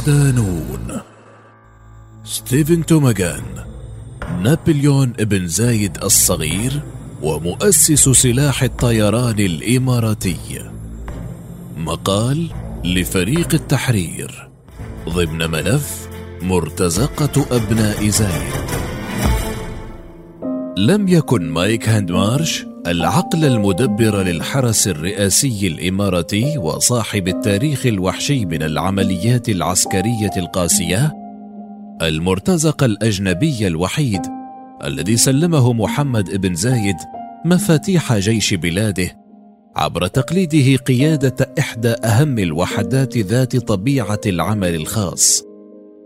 صدانون ستيفن توماغان نابليون ابن زايد الصغير ومؤسس سلاح الطيران الإماراتي. مقال لفريق التحرير ضمن ملف مرتزقة أبناء زايد. لم يكن مايك هاندمارش العقل المدبر للحرس الرئاسي الإماراتي وصاحب التاريخ الوحشي من العمليات العسكرية القاسية المرتزق الأجنبي الوحيد الذي سلمه محمد بن زايد مفاتيح جيش بلاده عبر تقليده قيادة إحدى أهم الوحدات ذات طبيعة العمل الخاص.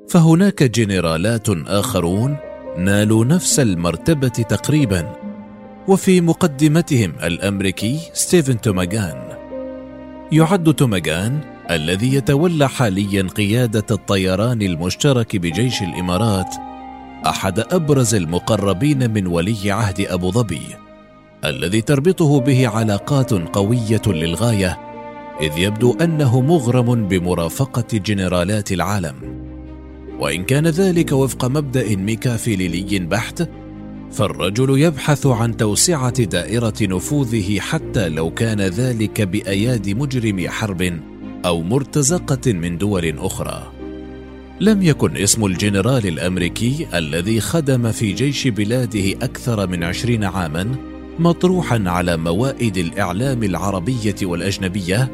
فهناك جنرالات آخرون نالوا نفس المرتبة تقريبا. وفي مقدمتهم الأمريكي ستيفن توماغان. يعد توماغان الذي يتولى حاليا قيادة الطيران المشترك بجيش الإمارات أحد أبرز المقربين من ولي عهد أبو ظبي الذي تربطه به علاقات قوية للغاية إذ يبدو أنه مغرم بمرافقة جنرالات العالم. وإن كان ذلك وفق مبدأ ميكافيليلي بحت فالرجل يبحث عن توسعة دائرة نفوذه حتى لو كان ذلك بأيادي مجرم حرب أو مرتزقة من دول أخرى. لم يكن اسم الجنرال الأمريكي الذي خدم في جيش بلاده أكثر من عشرين عاما مطروحا على موائد الإعلام العربية والأجنبية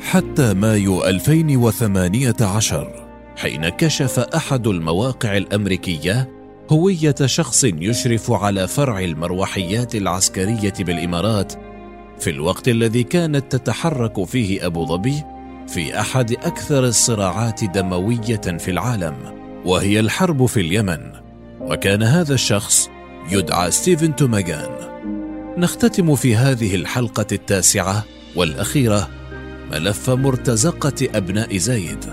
حتى مايو 2018 حين كشف أحد المواقع الأمريكية هوية شخص يشرف على فرع المروحيات العسكرية بالإمارات في الوقت الذي كانت تتحرك فيه أبو ظبي في أحد أكثر الصراعات دموية في العالم وهي الحرب في اليمن. وكان هذا الشخص يدعى ستيفن توماغان. نختتم في هذه الحلقة التاسعة والأخيرة ملف مرتزقة أبناء زايد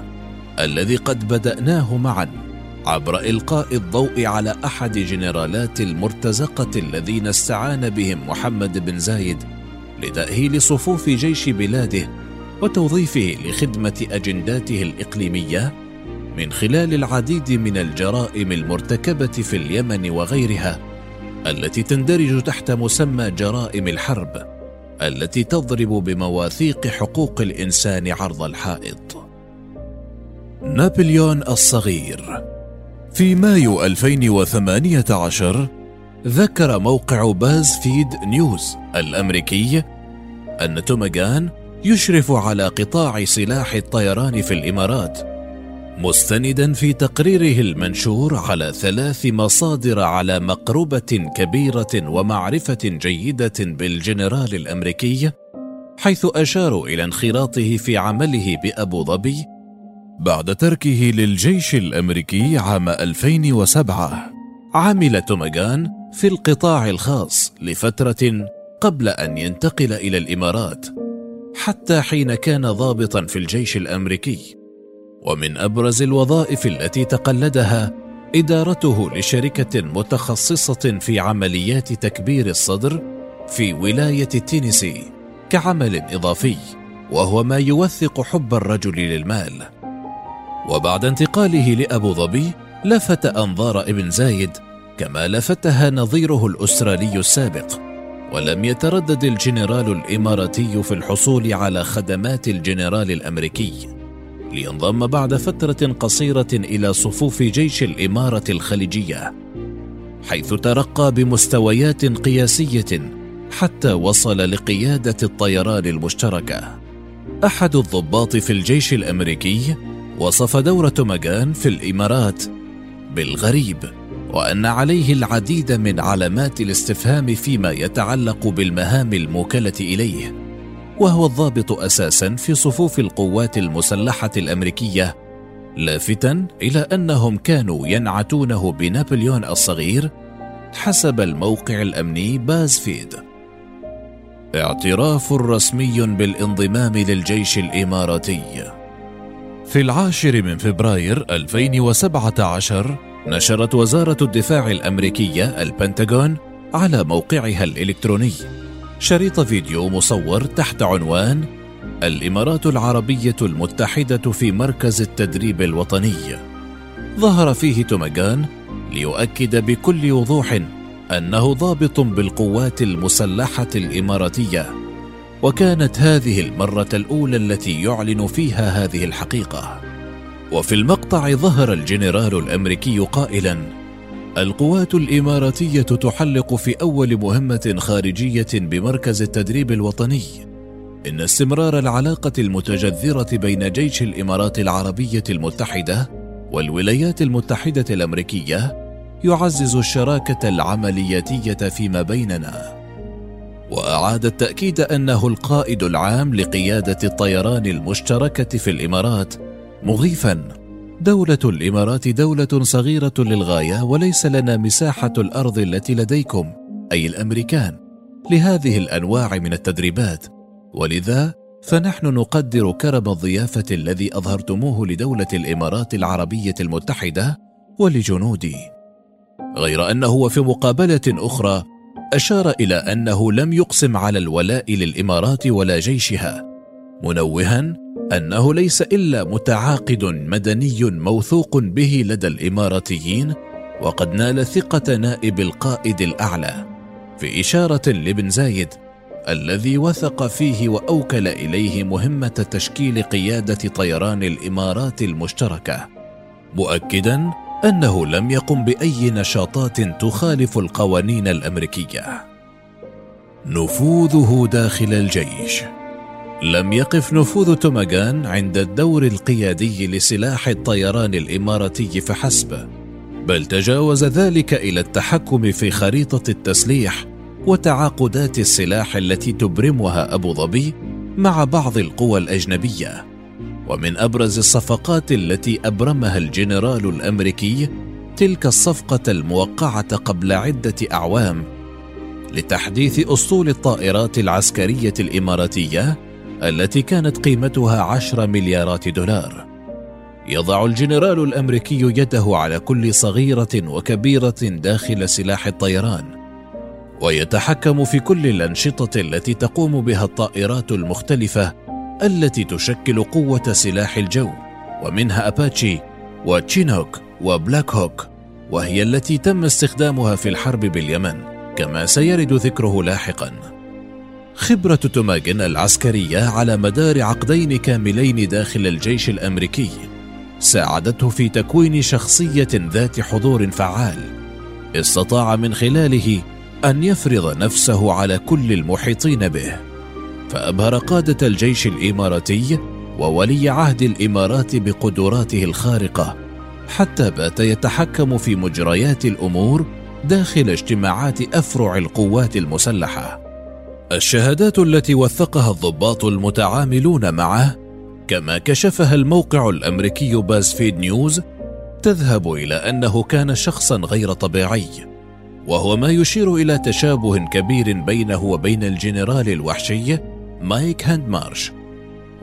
الذي قد بدأناه معا. عبر إلقاء الضوء على أحد جنرالات المرتزقة الذين استعان بهم محمد بن زايد لتأهيل صفوف جيش بلاده وتوظيفه لخدمة أجنداته الإقليمية من خلال العديد من الجرائم المرتكبة في اليمن وغيرها التي تندرج تحت مسمى جرائم الحرب التي تضرب بمواثيق حقوق الإنسان عرض الحائط. نابليون الصغير في مايو 2018 ذكر موقع باز فيد نيوز الأمريكي أن توماغان يشرف على قطاع سلاح الطيران في الإمارات مستندا في تقريره المنشور على ثلاث مصادر على مقربة كبيرة ومعرفة جيدة بالجنرال الأمريكي حيث أشاروا إلى انخراطه في عمله بأبو ظبي بعد تركه للجيش الأمريكي عام 2007 عمل توماغان في القطاع الخاص لفترة قبل أن ينتقل إلى الإمارات حتى حين كان ضابطا في الجيش الأمريكي. ومن أبرز الوظائف التي تقلدها إدارته لشركة متخصصة في عمليات تكبير الصدر في ولاية تينيسي كعمل إضافي وهو ما يوثق حب الرجل للمال. وبعد انتقاله لأبو ظبي لفت أنظار ابن زايد كما لفتها نظيره الأسترالي السابق. ولم يتردد الجنرال الإماراتي في الحصول على خدمات الجنرال الأمريكي. لينضم بعد فترة قصيرة إلى صفوف جيش الإمارة الخليجية حيث ترقى بمستويات قياسية حتى وصل لقيادة الطيران المشتركة. أحد الضباط في الجيش الأمريكي وصف دور توماغان في الإمارات بالغريب وأن عليه العديد من علامات الاستفهام فيما يتعلق بالمهام الموكلة إليه وهو الضابط أساسا في صفوف القوات المسلحة الأمريكية لافتا إلى أنهم كانوا ينعتونه بنابليون الصغير حسب الموقع الأمني بازفيد. اعتراف رسمي بالانضمام للجيش الإماراتي. في العاشر من فبراير 2017 نشرت وزارة الدفاع الأمريكية البنتاغون على موقعها الإلكتروني شريط فيديو مصور تحت عنوان الإمارات العربية المتحدة في مركز التدريب الوطني. ظهر فيه توماغان ليؤكد بكل وضوح أنه ضابط بالقوات المسلحة الإماراتية. وكانت هذه المرة الأولى التي يعلن فيها هذه الحقيقة. وفي المقطع ظهر الجنرال الأمريكي قائلا القوات الإماراتية تحلق في أول مهمة خارجية بمركز التدريب الوطني. إن استمرار العلاقة المتجذرة بين جيش الإمارات العربية المتحدة والولايات المتحدة الأمريكية يعزز الشراكة العملياتية فيما بيننا. وأعاد التأكيد أنه القائد العام لقيادة الطيران المشتركة في الإمارات مضيفا دولة الإمارات دولة صغيرة للغاية وليس لنا مساحة الأرض التي لديكم أي الأمريكان. لهذه الأنواع من التدريبات. ولذا فنحن نقدر كرم الضيافة الذي أظهرتموه لدولة الإمارات العربية المتحدة ولجنودي. غير أنه وفي مقابلة أخرى أشار إلى أنه لم يقسم على الولاء للإمارات ولا جيشها منوها أنه ليس إلا متعاقد مدني موثوق به لدى الإماراتيين وقد نال ثقة نائب القائد الأعلى في إشارة لابن زايد الذي وثق فيه وأوكل إليه مهمة تشكيل قيادة طيران الإمارات المشتركة مؤكدا أنه لم يقم بأي نشاطات تخالف القوانين الأمريكية. نفوذه داخل الجيش. لم يقف نفوذ توماغان عند الدور القيادي لسلاح الطيران الإماراتي فحسب. بل تجاوز ذلك إلى التحكم في خريطة التسليح وتعاقدات السلاح التي تبرمها أبو ظبي مع بعض القوى الأجنبية. ومن أبرز الصفقات التي أبرمها الجنرال الأمريكي تلك الصفقة الموقعة قبل عدة أعوام لتحديث أسطول الطائرات العسكرية الإماراتية التي كانت قيمتها عشر مليارات دولار. يضع الجنرال الأمريكي يده على كل صغيرة وكبيرة داخل سلاح الطيران ويتحكم في كل الأنشطة التي تقوم بها الطائرات المختلفة التي تشكل قوة سلاح الجو ومنها أباتشي وتشينوك وبلاك هوك وهي التي تم استخدامها في الحرب باليمن كما سيرد ذكره لاحقا. خبرة توماجن العسكرية على مدار عقدين كاملين داخل الجيش الأمريكي ساعدته في تكوين شخصية ذات حضور فعال. استطاع من خلاله أن يفرض نفسه على كل المحيطين به. فأبهر قادة الجيش الإماراتي وولي عهد الإمارات بقدراته الخارقة حتى بات يتحكم في مجريات الأمور داخل اجتماعات أفرع القوات المسلحة. الشهادات التي وثقها الضباط المتعاملون معه كما كشفها الموقع الأمريكي بازفيد نيوز تذهب إلى أنه كان شخصا غير طبيعي وهو ما يشير إلى تشابه كبير بينه وبين الجنرال الوحشي مايك هاندمارش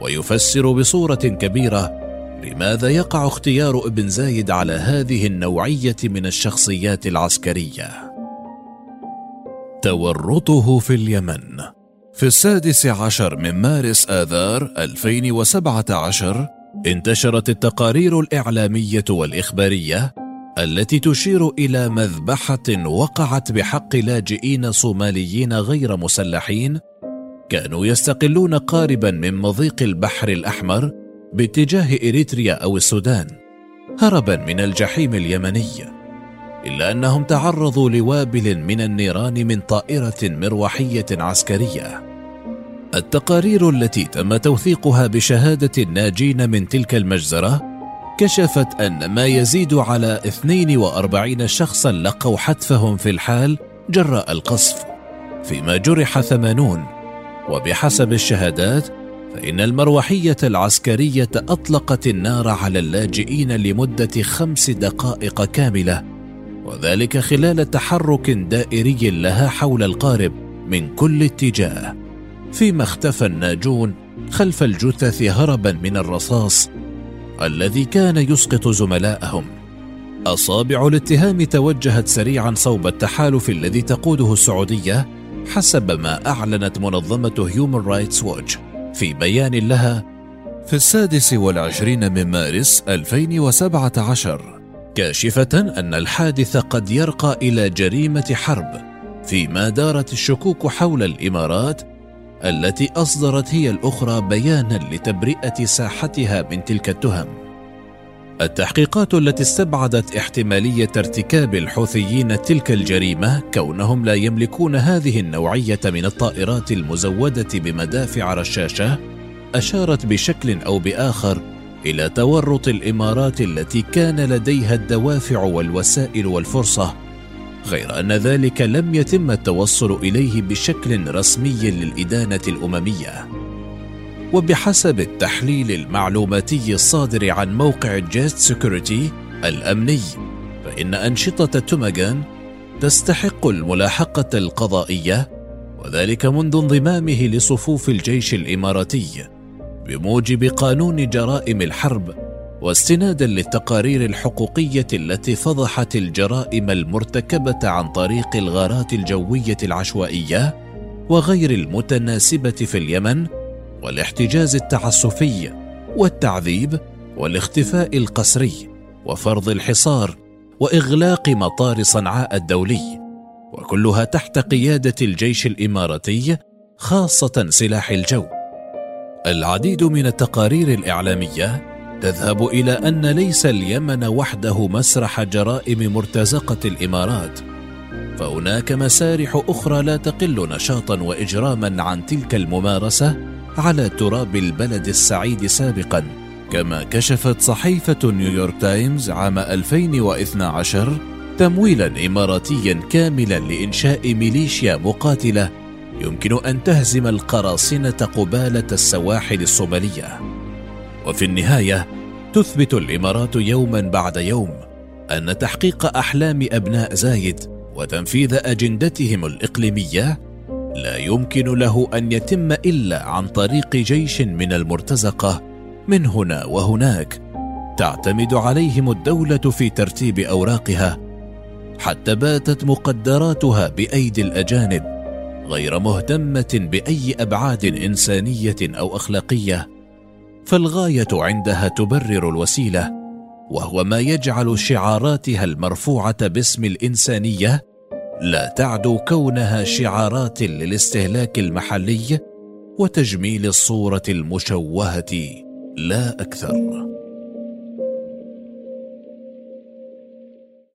ويفسر بصورة كبيرة لماذا يقع اختيار ابن زايد على هذه النوعية من الشخصيات العسكرية. تورطه في اليمن في السادس عشر من مارس آذار 2017 انتشرت التقارير الإعلامية والإخبارية التي تشير إلى مذبحة وقعت بحق لاجئين صوماليين غير مسلحين كانوا يستقلون قاربا من مضيق البحر الأحمر باتجاه إريتريا أو السودان هربا من الجحيم اليمني إلا أنهم تعرضوا لوابل من النيران من طائرة مروحية عسكرية. التقارير التي تم توثيقها بشهادة الناجين من تلك المجزرة كشفت أن ما يزيد على 42 شخصا لقوا حتفهم في الحال جراء القصف فيما جرح 80 وبحسب الشهادات فإن المروحية العسكرية أطلقت النار على اللاجئين لمدة خمس دقائق كاملة وذلك خلال تحرك دائري لها حول القارب من كل اتجاه. فيما اختفى الناجون خلف الجثث هربا من الرصاص الذي كان يسقط زملائهم أصابع الاتهام توجهت سريعا صوب التحالف الذي تقوده السعودية حسب ما أعلنت منظمة هيومن رايتس ووتش في بيان لها في السادس والعشرين من مارس 2017 كاشفة أن الحادث قد يرقى إلى جريمة حرب فيما دارت الشكوك حول الإمارات التي أصدرت هي الأخرى بيانا لتبرئة ساحتها من تلك التهم. التحقيقات التي استبعدت احتمالية ارتكاب الحوثيين تلك الجريمة كونهم لا يملكون هذه النوعية من الطائرات المزودة بمدافع رشاشة أشارت بشكل أو بآخر إلى تورط الإمارات التي كان لديها الدوافع والوسائل والفرصة غير أن ذلك لم يتم التوصل إليه بشكل رسمي للإدانة الأممية. وبحسب التحليل المعلوماتي الصادر عن موقع Just Security الأمني فإن أنشطة توماغان تستحق الملاحقة القضائية وذلك منذ انضمامه لصفوف الجيش الإماراتي بموجب قانون جرائم الحرب واستنادا للتقارير الحقوقية التي فضحت الجرائم المرتكبة عن طريق الغارات الجوية العشوائية وغير المتناسبة في اليمن والاحتجاز التعسفي والتعذيب والاختفاء القسري وفرض الحصار وإغلاق مطار صنعاء الدولي وكلها تحت قيادة الجيش الإماراتي خاصة سلاح الجو. العديد من التقارير الإعلامية تذهب إلى أن ليس اليمن وحده مسرح جرائم مرتزقة الإمارات فهناك مسارح أخرى لا تقل نشاطا واجراما عن تلك الممارسة على تراب البلد السعيد سابقا كما كشفت صحيفة نيويورك تايمز عام 2012 تمويلا اماراتيا كاملا لإنشاء ميليشيا مقاتلة يمكن أن تهزم القراصنة قبالة السواحل الصومالية. وفي النهاية تثبت الإمارات يوما بعد يوم أن تحقيق أحلام أبناء زايد وتنفيذ أجندتهم الإقليمية لا يمكن له أن يتم إلا عن طريق جيش من المرتزقة من هنا وهناك. تعتمد عليهم الدولة في ترتيب أوراقها حتى باتت مقدراتها بأيدي الأجانب غير مهتمة بأي أبعاد إنسانية أو أخلاقية. فالغاية عندها تبرر الوسيلة وهو ما يجعل شعاراتها المرفوعة باسم الإنسانية لا تعدو كونها شعارات للاستهلاك المحلي وتجميل الصورة المشوهة لا أكثر.